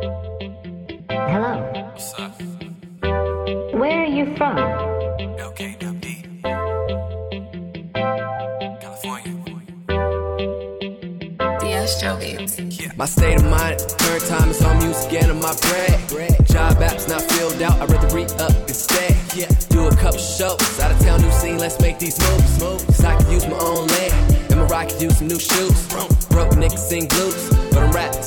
Hello. What's up? Where are you from? LKWD. California. DS Joe Beats. My state of mind, turn time is on music and on my bread. Job apps not filled out, I'd rather re up instead. Yeah. Do a couple shows, out of town, new scene, let's make these moves. Cause I can use my own land, and my rock could use some new shoes. Broke niggas sing blues, but I'm rapping,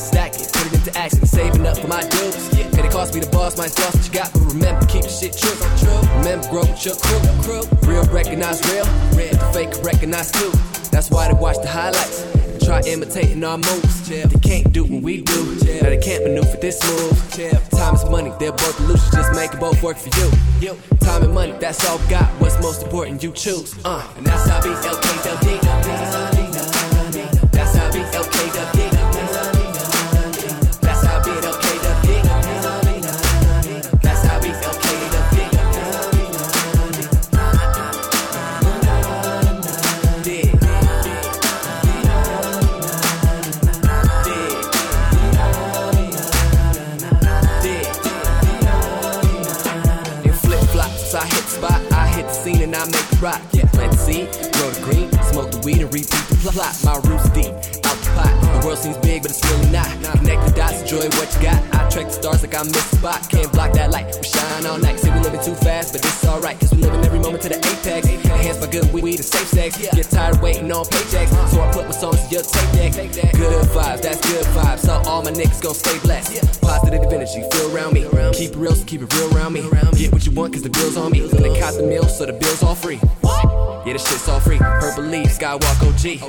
put into action, saving up for my dues. Could it cost me the boss, might cost what you got, but remember, keep the shit true. Remember, grow with your crew. Real recognize real, real the fake recognize too. That's why they watch the highlights. and Try imitating our moves. They can't do what we do. Now they can't maneuver this move. Time is money, they're both illusions. Just make it both work for you. Time and money, that's all we got. What's most important, you choose. Uh, and that's how I. That's weed and repeat the plot. My roots deep, out the pot. The world seems big, but it's really not. Connect the dots, enjoy what you got. I track the stars like I miss a spot. Can't block that light, we shine all night. Say we living too fast, but it's alright, cause we living every moment to the apex. Enhanced by good weed and safe sex. Get tired waiting on paychecks, so I put my songs in your tape deck. Good vibes, that's good vibes. So all my niggas gon' stay blessed. Positive energy, feel around me. Keep it real, so keep it real around me. Get what you want, cause the bill's on me. Gonna cop the meal, so the bill's all free. Yeah, this shit's all free. Purple leaf, Skywalk OG.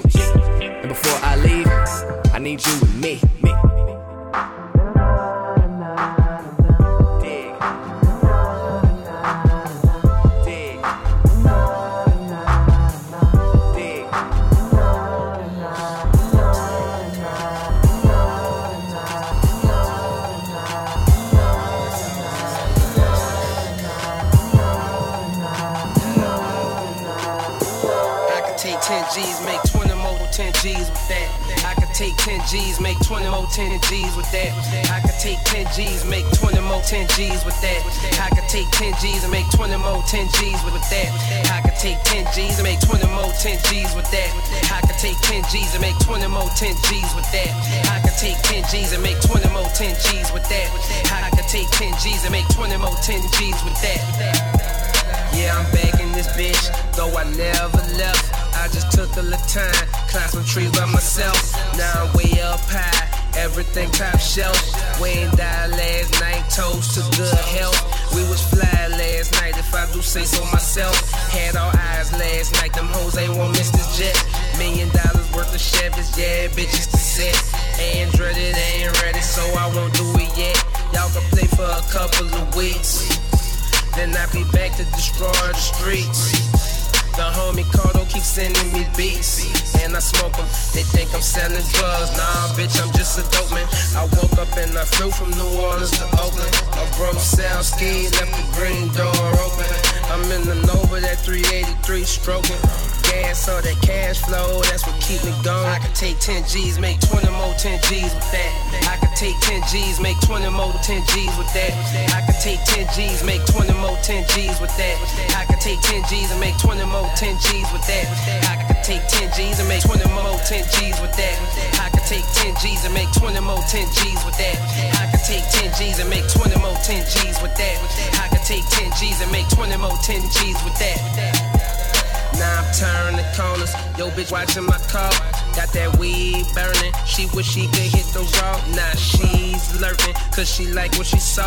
And before I leave, I need you with me. me. 10 G's, make 20 more 10 G's with that. I could take 10 G's, make 20 more 10 G's with that. I could take 10 G's, make 20 more 10 G's with that. I could take 10 G's and make 20 more 10 G's with that. I could take 10 G's and make 20 more 10 G's with that. I could take 10 G's and make 20 more 10 G's with that. I could take 10 G's and make 20 more 10 G's with that. I could take 10 G's and make 20 more 10 G's with that. Yeah, I'm back in this bitch, though I never left. I just took a little time, climbed some trees by myself. Now I'm way up high, everything top shelf. We ain't died last night, toast to good health. We was fly last night, if I do say so myself. Had our eyes last night, them hoes ain't won't miss this jet. Million dollars worth of Chevys, yeah, bitches to set. Andretti, they ain't ready, so I won't do it yet. Y'all can play for a couple of weeks. Then I be back to destroy the streets. Sending me beats. And I smoke them. They think I'm selling drugs. Nah, bitch, I'm just a dope man. I woke up and I flew from New Orleans to Oakland. A broke sound ski, left the green door open. I'm in the Nova, that 383 stroking. Gas on that cash flow, that's what keep me going. I could take 10 G's, make 20 more 10 G's with that. I could take 10 G's, make 20 more 10 G's with that. I could take 10 G's, make 20 more 10 G's with that. I could take 10 G's and make 20 more 10 G's with that. I could take 10 G's and make 20 more 10 G's with that. I could take 10 G's and make 20 more 10 G's with that. I could take 10 G's and make 20 more 10 G's with that. I could take 10 G's and make 20 more 10 G's with that. Now I'm turning corners. Yo, bitch, watching my car. Got that weed burning. She wish she could hit the road. Now she's lurking, cause she like what she saw.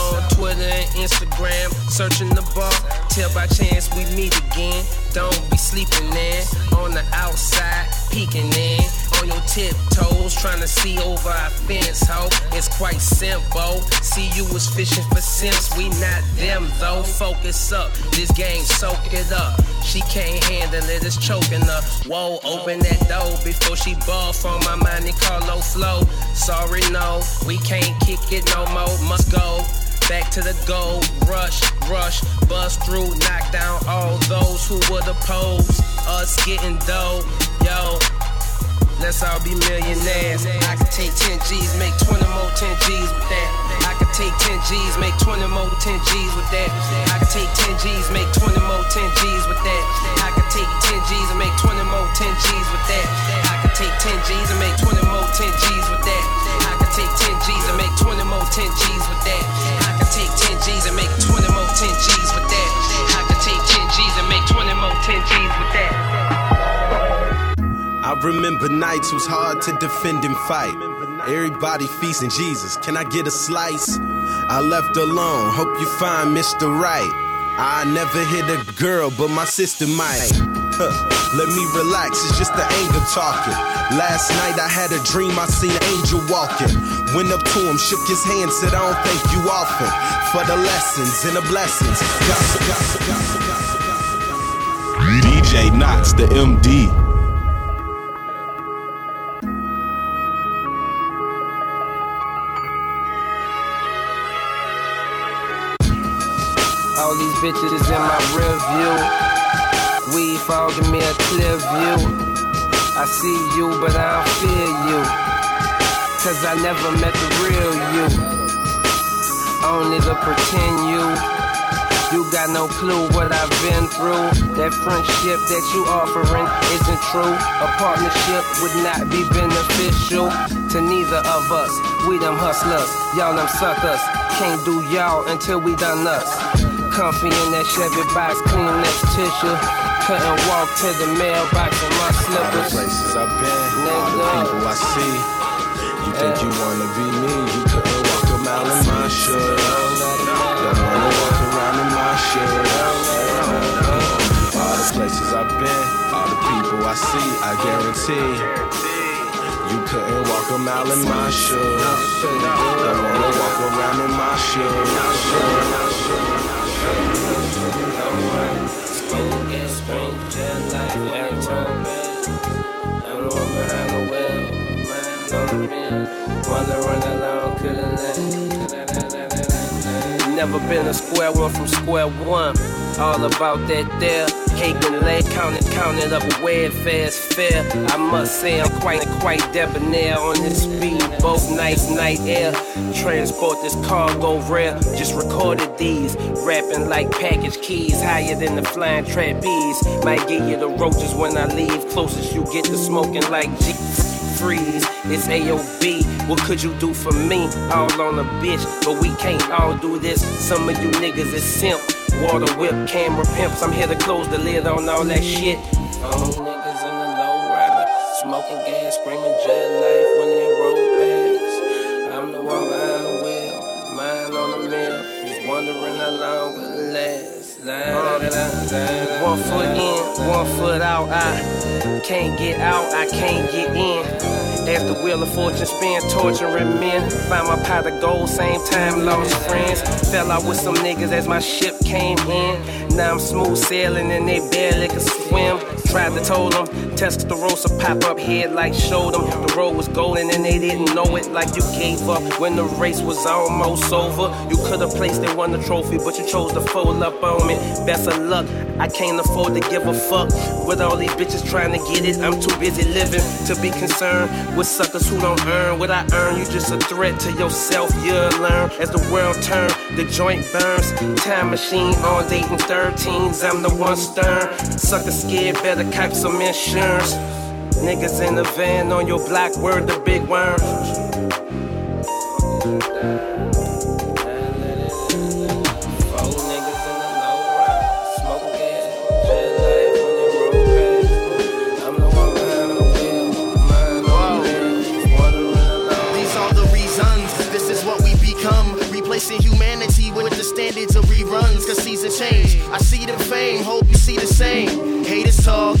On Twitter and Instagram, searching the bar. Till by chance we meet again. Don't be sleeping in. On the outside, peeking in. On your tiptoes, trying to see over our fence, ho. It's quite simple. See, you was fishing for simps. We not them, though. Focus up. This game, soak it up. She can't handle it, it's choking her. Whoa, open that door before she ball from my Monte Carlo flow. Sorry, no, we can't kick it no more. Must go. Back to the goal, rush, rush, bust through, knock down all those who would oppose us getting dough. Yo, let's all be millionaires. I can take 10 G's, make 20 more 10 G's with that. I can take 10 G's, make 20 more 10 G's with that. I can take 10 G's, make 20 more 10 G's with that. I can take 10 G's and make 20 more 10 G's with that. I can take 10 G's and make 20 more 10 G's with that. I can take 10 G's and make 20 more 10 G's with that. I can take 10 G's and make 20 more 10 G's remember nights was hard to defend and fight. Everybody feasting Jesus. Can I get a slice? I left alone. Hope you find Mr. Right. I never hit a girl, but my sister might. Huh. Let me relax, it's just the anger talking. Last night I had a dream, I seen an angel walking. Went up to him, shook his hand, said, I don't thank you often. For the lessons and the blessings. Gossip, gossip, gossip. DJ Knox, the MD. All these bitches in my rear view. Weed fogging me a clear view. I see you, but I don't feel you. Cause I never met the real you. Only the pretend you. You got no clue what I've been through. That friendship that you offering isn't true. A partnership would not be beneficial to neither of us. We them hustlers, y'all them suckers. Can't do y'all until we done us. Comfy in that Chevy box, clean next tissue. Couldn't walk to the mailbox in my All the slippers. places I've been, all the people I see. You think you wanna be me? You couldn't walk a mile in my shoes. Don't wanna walk around in my shoes. All the places I've been, all the people I see, I guarantee. You couldn't walk a mile in my shoes. Don't wanna walk around in my shoes. Never been a square one from square one. All about that there. And leg, counted, counted up fast fair. I must say I'm quite, quite debonair on this speedboat, both night night air. Transport this cargo rare. Just recorded these, rapping like package keys, higher than the flying trapeze. Might give you the roaches when I leave. Closest you get to smoking like G freeze. It's AOB. What could you do for me? All on a bitch, but we can't all do this. Some of you niggas is simp. Water whip, camera pimps. I'm here to close the lid on all that shit. All niggas in the low rider, smoking gas, screaming jet life when they roll past. I'm the one behind wheel, mine on the mill. Just wondering how long it lasts. Uh, da, da. One foot in, one foot out. I can't get out, I can't get in. As the wheel of fortune spin, torturing men. Find my pot of gold, same time lost friends. Fell out with some niggas as my ship came in. Now I'm smooth sailing and they barely can swim. To told them, Testarossa pop up head like showed them. The road was golden and they didn't know it like you gave up when the race was almost over. You could have placed and won the trophy, but you chose to fold up on me. Best of luck, I can't afford to give a fuck. With all these bitches trying to get it, I'm too busy living to be concerned with suckers who don't earn what I earn. You just a threat to yourself, you'll learn. As the world turns, the joint burns. Time machine on dating 13s, I'm the one stern. Sucker scared, better cop some insurance. Niggas in the van on your block, word the big worm.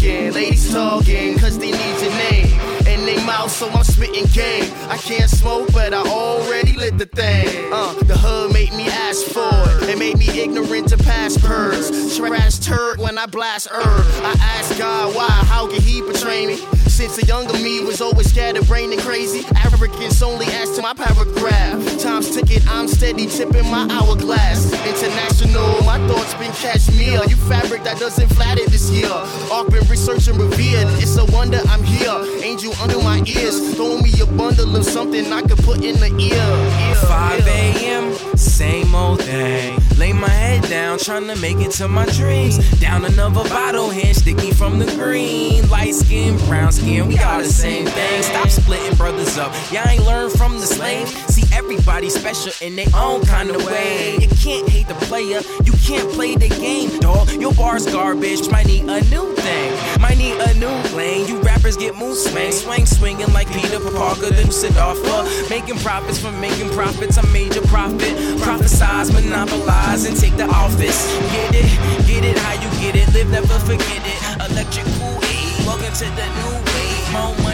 Talking, ladies talking, cause they need your name. And they mouth, so I'm spitting game. I can't smoke, but I already lit the thing. Uh, the hood made me ask for it. It made me ignorant to past purrs. Trash turd when I blast herb. I ask God why, how can he betray me? Since a younger me was always scatterbrained and crazy. Arrogance only adds to my paragraph. Time's ticking I'm steady tipping my hourglass. International, my thoughts been cashmere. You fabric that doesn't flatter this year. Arc been researching revered. It's a wonder I'm Angel under my ears. Throw me a bundle of something I could put in the ear. ear 5 a.m., same old thing. Lay my head down, trying to make it to my dreams. Down another bottle, hand sticky from the green. Light skin, brown skin, we all the same thing. Stop splitting brothers up. Y'all ain't learned from the slave. Everybody special in their own kind of way. You can't hate the player, you can't play the game, dog. Your bar's garbage, might need a new thing. Might need a new lane. You rappers get mood swing, swing, swinging like Peter Parker, then sit off for making profits from making profits. A major profit, prophesize, monopolize, and take the office. Get it, get it, how you get it, live, never forget it. Electric age, welcome to the new wave. More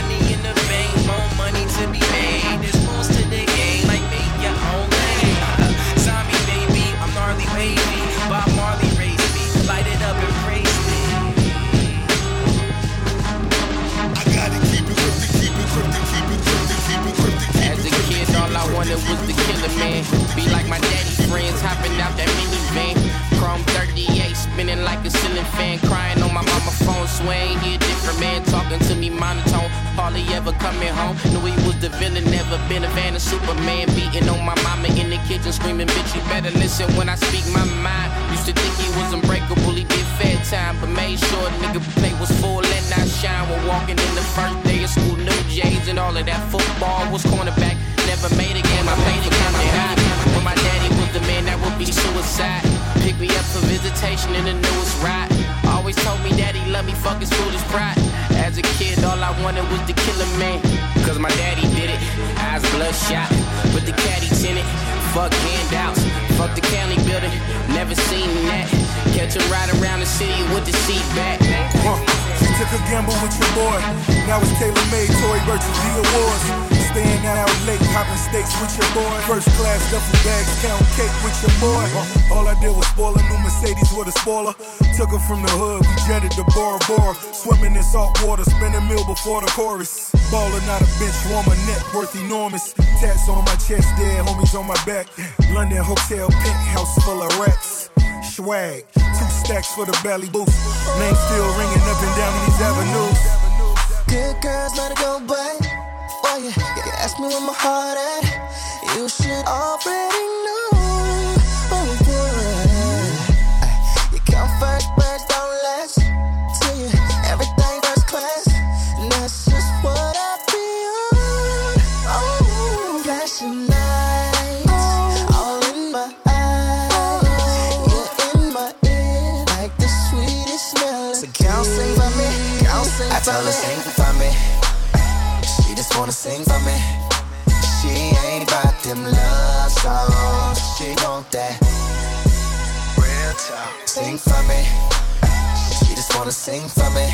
Of that football was cornerback. Never made a game, I played the game I got. When my daddy was the man that would be suicide. Pick me up for visitation in the newest ride. Always told me he loved me, fuck his foolish pride. As a kid, all I wanted was to kill a man. Cause my daddy did it. Eyes bloodshot, with the caddy tinted. Fuck handouts, fuck the county building. Never seen that. Catch him right around the city with the seat back. Huh. She took a gamble with your boy. Now it's tailor made Tory Burch G Awards. Staying out late, hopping steaks with your boy. First class duffel bags, count cake with your boy. All I did was spoil a new Mercedes with a spoiler. Took her from the hood, we jetted to Bora Bora. Swimming in salt water, spending meal before the chorus. Ballin' out a bench warmer, net worth enormous. Tats on my chest, dead homies on my back. London hotel, penthouse full of rats. Swag, stacks for the belly boost. Name still ringing up and down these avenues. Good girls let it go, but oh yeah, you ask me where my heart at. You should already wanna sing for me. She ain't about them love songs. She want that real talk. Sing for me. She just wanna sing for me.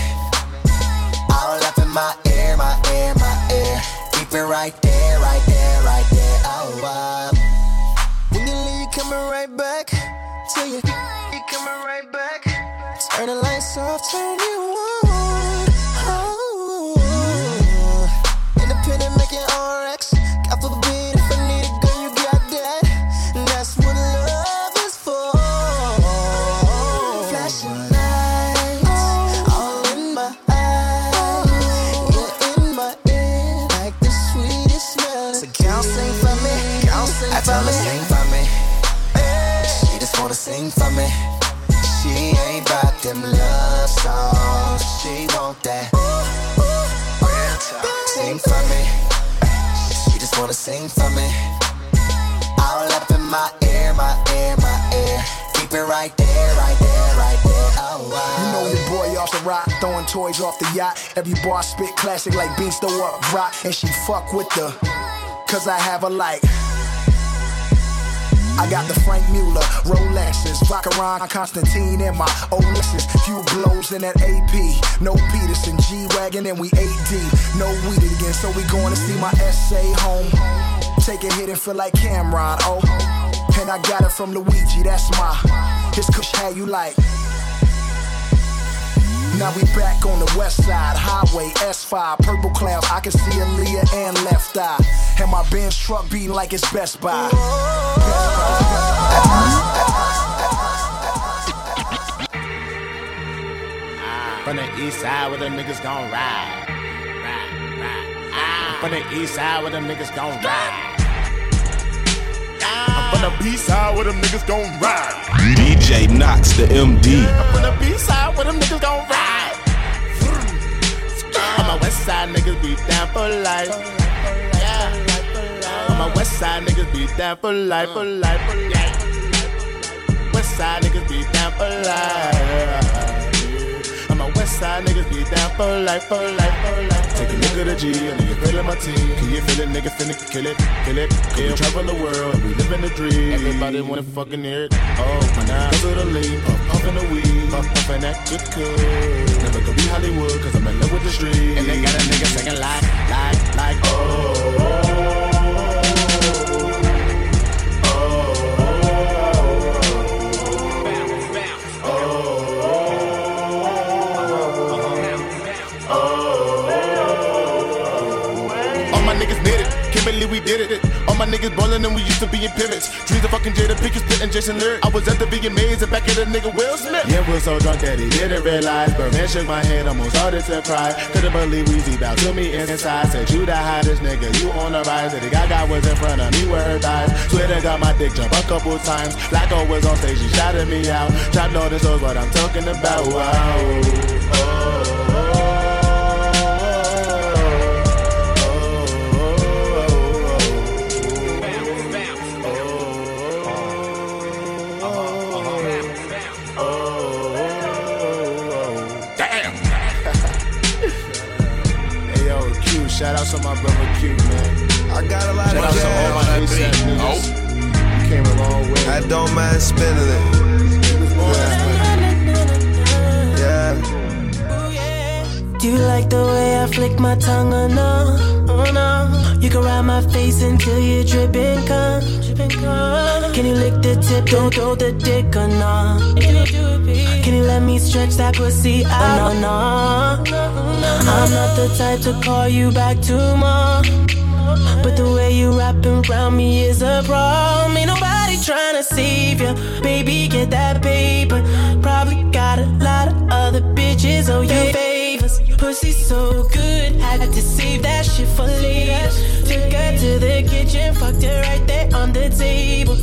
All up in my ear, my ear, my ear. Keep it right there, right there, right there. Oh, uh, When you leave, coming right back. Till you, you coming right back. Turn the lights off, turn you on. Sing I tell her sing for me. She just wanna sing for me. She ain't about them love songs. She want that real talk. Sing for me. She just wanna sing for me. All up in my ear, my ear, my ear. Keep it right there, right there, right there. Oh, wow. You know your boy off the rock, throwing toys off the yacht. Every bar spit classic like beans throw up rock. And she fuck with the, cause I have a like. I got the Franck Muller, Rolexes, Vacheron, Constantine, and my Olexus. Few blows in that AP. No Peterson, G Wagon, and we 8D. No weed again, so we going to see my essay home. Take a hit and feel like Cameron, oh. And I got it from Luigi, that's my. His kush how you like. Now we back on the west side, highway S5, purple clouds. I can see Aaliyah and left eye. And my Benz truck beating like it's Best Buy. From the east side where the niggas gon' ride. Ride, ride. Ah. From the east side where the niggas gon' ride. I'm from the east side where them niggas gon' ride. DJ Knox, the MD. I'm from the east side where them niggas gon' ride. On my west side niggas be down for life. Yeah. On my west side niggas be down for life, for life, for life. West side niggas be down for life. On my west side niggas be down for life, for life, for life. Take a look at the G, and nigga feeling my team. Can you feel it, nigga finna kill it, kill it? Yeah, we travel the world, and we live in the dream. Everybody wanna fucking hear it. Oh, my now, cause of the lean, puff, puffin' the weed, puff, puffin' that good good. Never gonna be Hollywood, cause I'm in love with the street. And they got a nigga singing like, like, like, oh. Did it. All my niggas ballin' and we used to be in pivots. Dreams of fucking Jada Pinkett, spittin' Jason Lyric. I was at the vegan maze and back at the nigga Will Smith. Yeah, we're so drunk that he didn't realize. Birdman shook my head, almost started to cry. Couldn't believe Weezy bowed to me in inside. Said you the hottest nigga, you on the rise. Said the Gaga was in front of me with her thighs. Twitter got my dick jump a couple times. Blacko was on stage, she shouted me out. Trap notice knows what I'm talking about. Wow. Damn. Q, to my brother Q, man. I got a lot Shout of out to all my jams. You came a long way. I don't mind spending it. Yeah. Do you like the way I flick my tongue or no? Oh no. You can ride my face until you're dripping cum. Can you lick the tip? Don't throw the dick or no? Can you do it, babe? Can you let me stretch that pussy out? Oh, oh, no, no. I'm not the type to call you back tomorrow. But the way you wrapping around me is a problem. Ain't nobody trying to save you. Baby, get that paper. Probably got a lot of other bitches Oh, favors. Pussy so good, had to save that shit for later. Took her to the kitchen, fucked her right there on the table.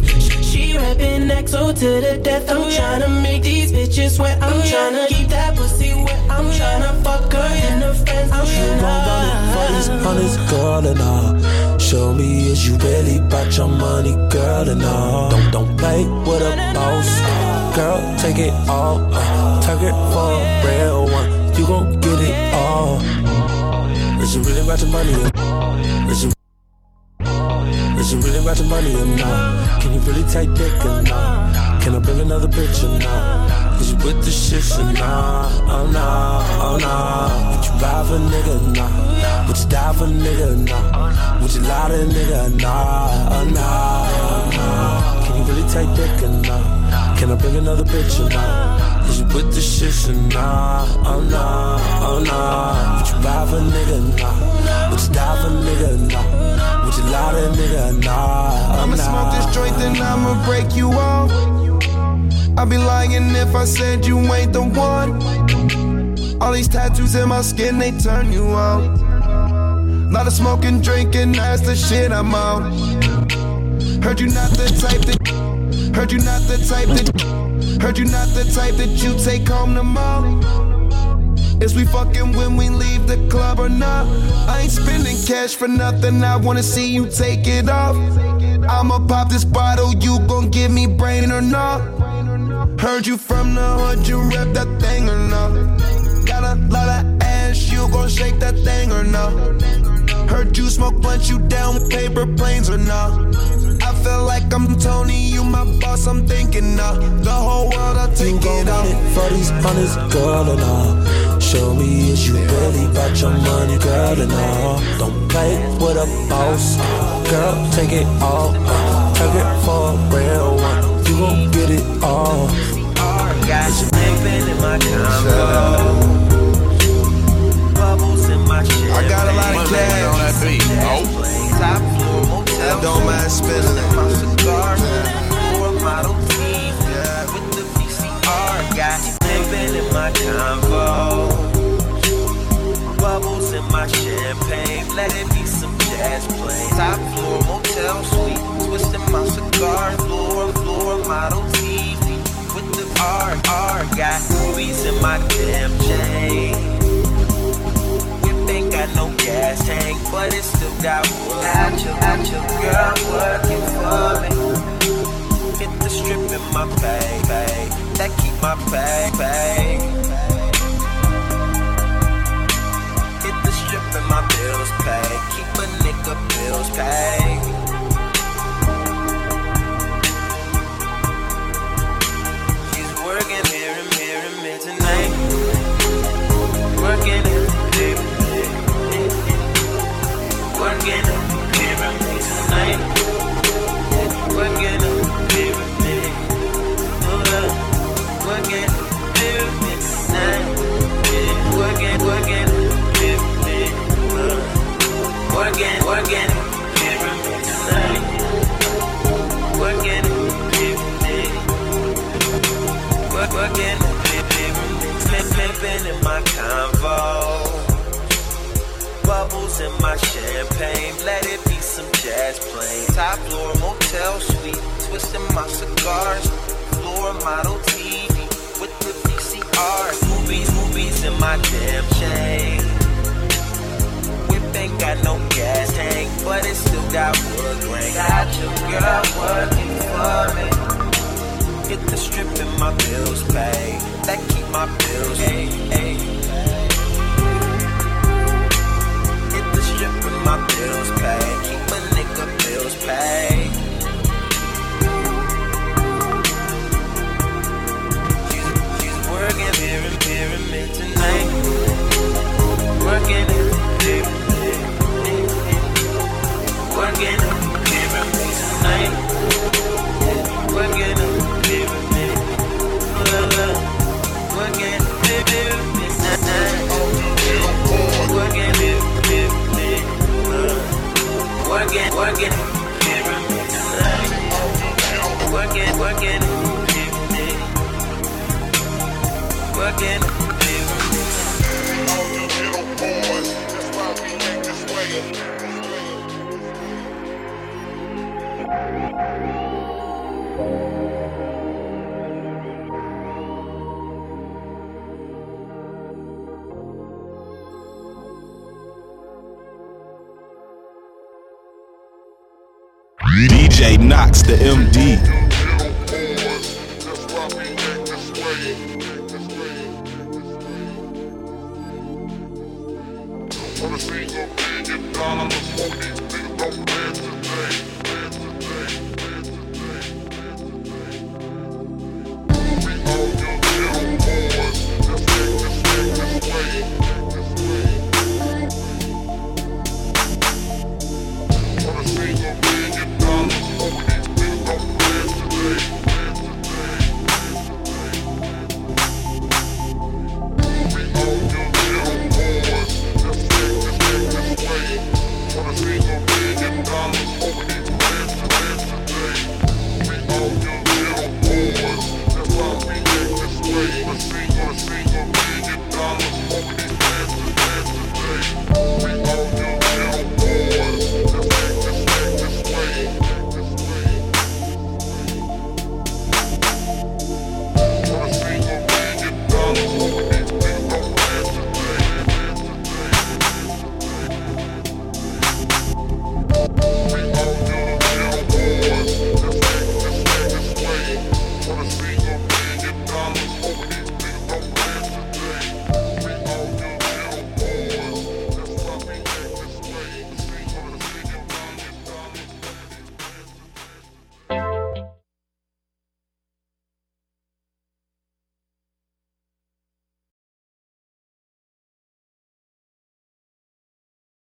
She, rapping XO to the death. I'm tryna make these bitches wet. I'm tryna keep that pussy wet. I'm tryna fuck her and her friends. I'm You gon' run it for this girl and all. Show me is you really about your money, girl and all. Don't don't play with a boss, girl. Take it all, uh, take it for a real one. You gon' all. Is it really about your money? Or is it is it really about your money or not? Can you really take dick or not? Can I bring another bitch or not? Is you with the shits or not? Oh nah, oh nah. Would you ride for a nigga or not? Would you die for a nigga or not? Would you lie to a nigga or not? Oh nah, oh nah. Can you really take dick or not? Can I bring another bitch or not? Is you with the shits or not? Oh nah, oh nah. Would you ride for nigga not? Would you die for a nigga not? Would you lie to nigga not? Oh I'ma smoke this joint, then I'ma break you off. I'd be lying if I said you ain't the one. All these tattoos in my skin, they turn you on. Lot of smoking, drinking, that's the shit I'm on. Heard you not the type that. Heard you not the type that. Heard you not the type that you take home the mall. Is we fucking when we leave the club or not? I ain't spending cash for nothing. I wanna see you take it off. I'ma pop this bottle. You gon' give me brain or not? Heard you from the hood. You rep that thing or not? Got a lot of ass. You gon' shake that thing or not? Heard you smoke blunt. You down with paper planes or not? I feel like I'm Tony. You my boss. I'm thinking of the whole world. I'll take You gon' it run off. it for these honest girl and all. Show me is you really about your money, girl and all. Don't play with a boss, girl. Take it all, take it for a real one. You gon' get it all. Got you living in my combo. I got a lot of cash. on that beat. Oh. Top floor motel. Don't mind spending it. My cigar, or model T. With the VCR. Got living in my convo. Bubbles in my champagne. Let it be some jazz playing. Top floor motel suite. Twisting my cigar. Floor, floor model TV. With the R, R. Got movies in my damn chain. Got no gas tank, but it still got wood. Got your, got your girl working for me. Hit the strip in my bag, bag. That keep my bag, bag. Hit the strip in my bills paid. Keep a nigga bills. She's working here and here and here tonight. Chain. Whip ain't got no gas tank, but it still got wood grain. Got your girl working for me. Hit the strip and my bills paid. That keep my bills paid. Hit the strip and my bills paid. Keep a nigga bills paid. Tonight. Working On the finger, man, get down on the 40. Nigga, don't plan today.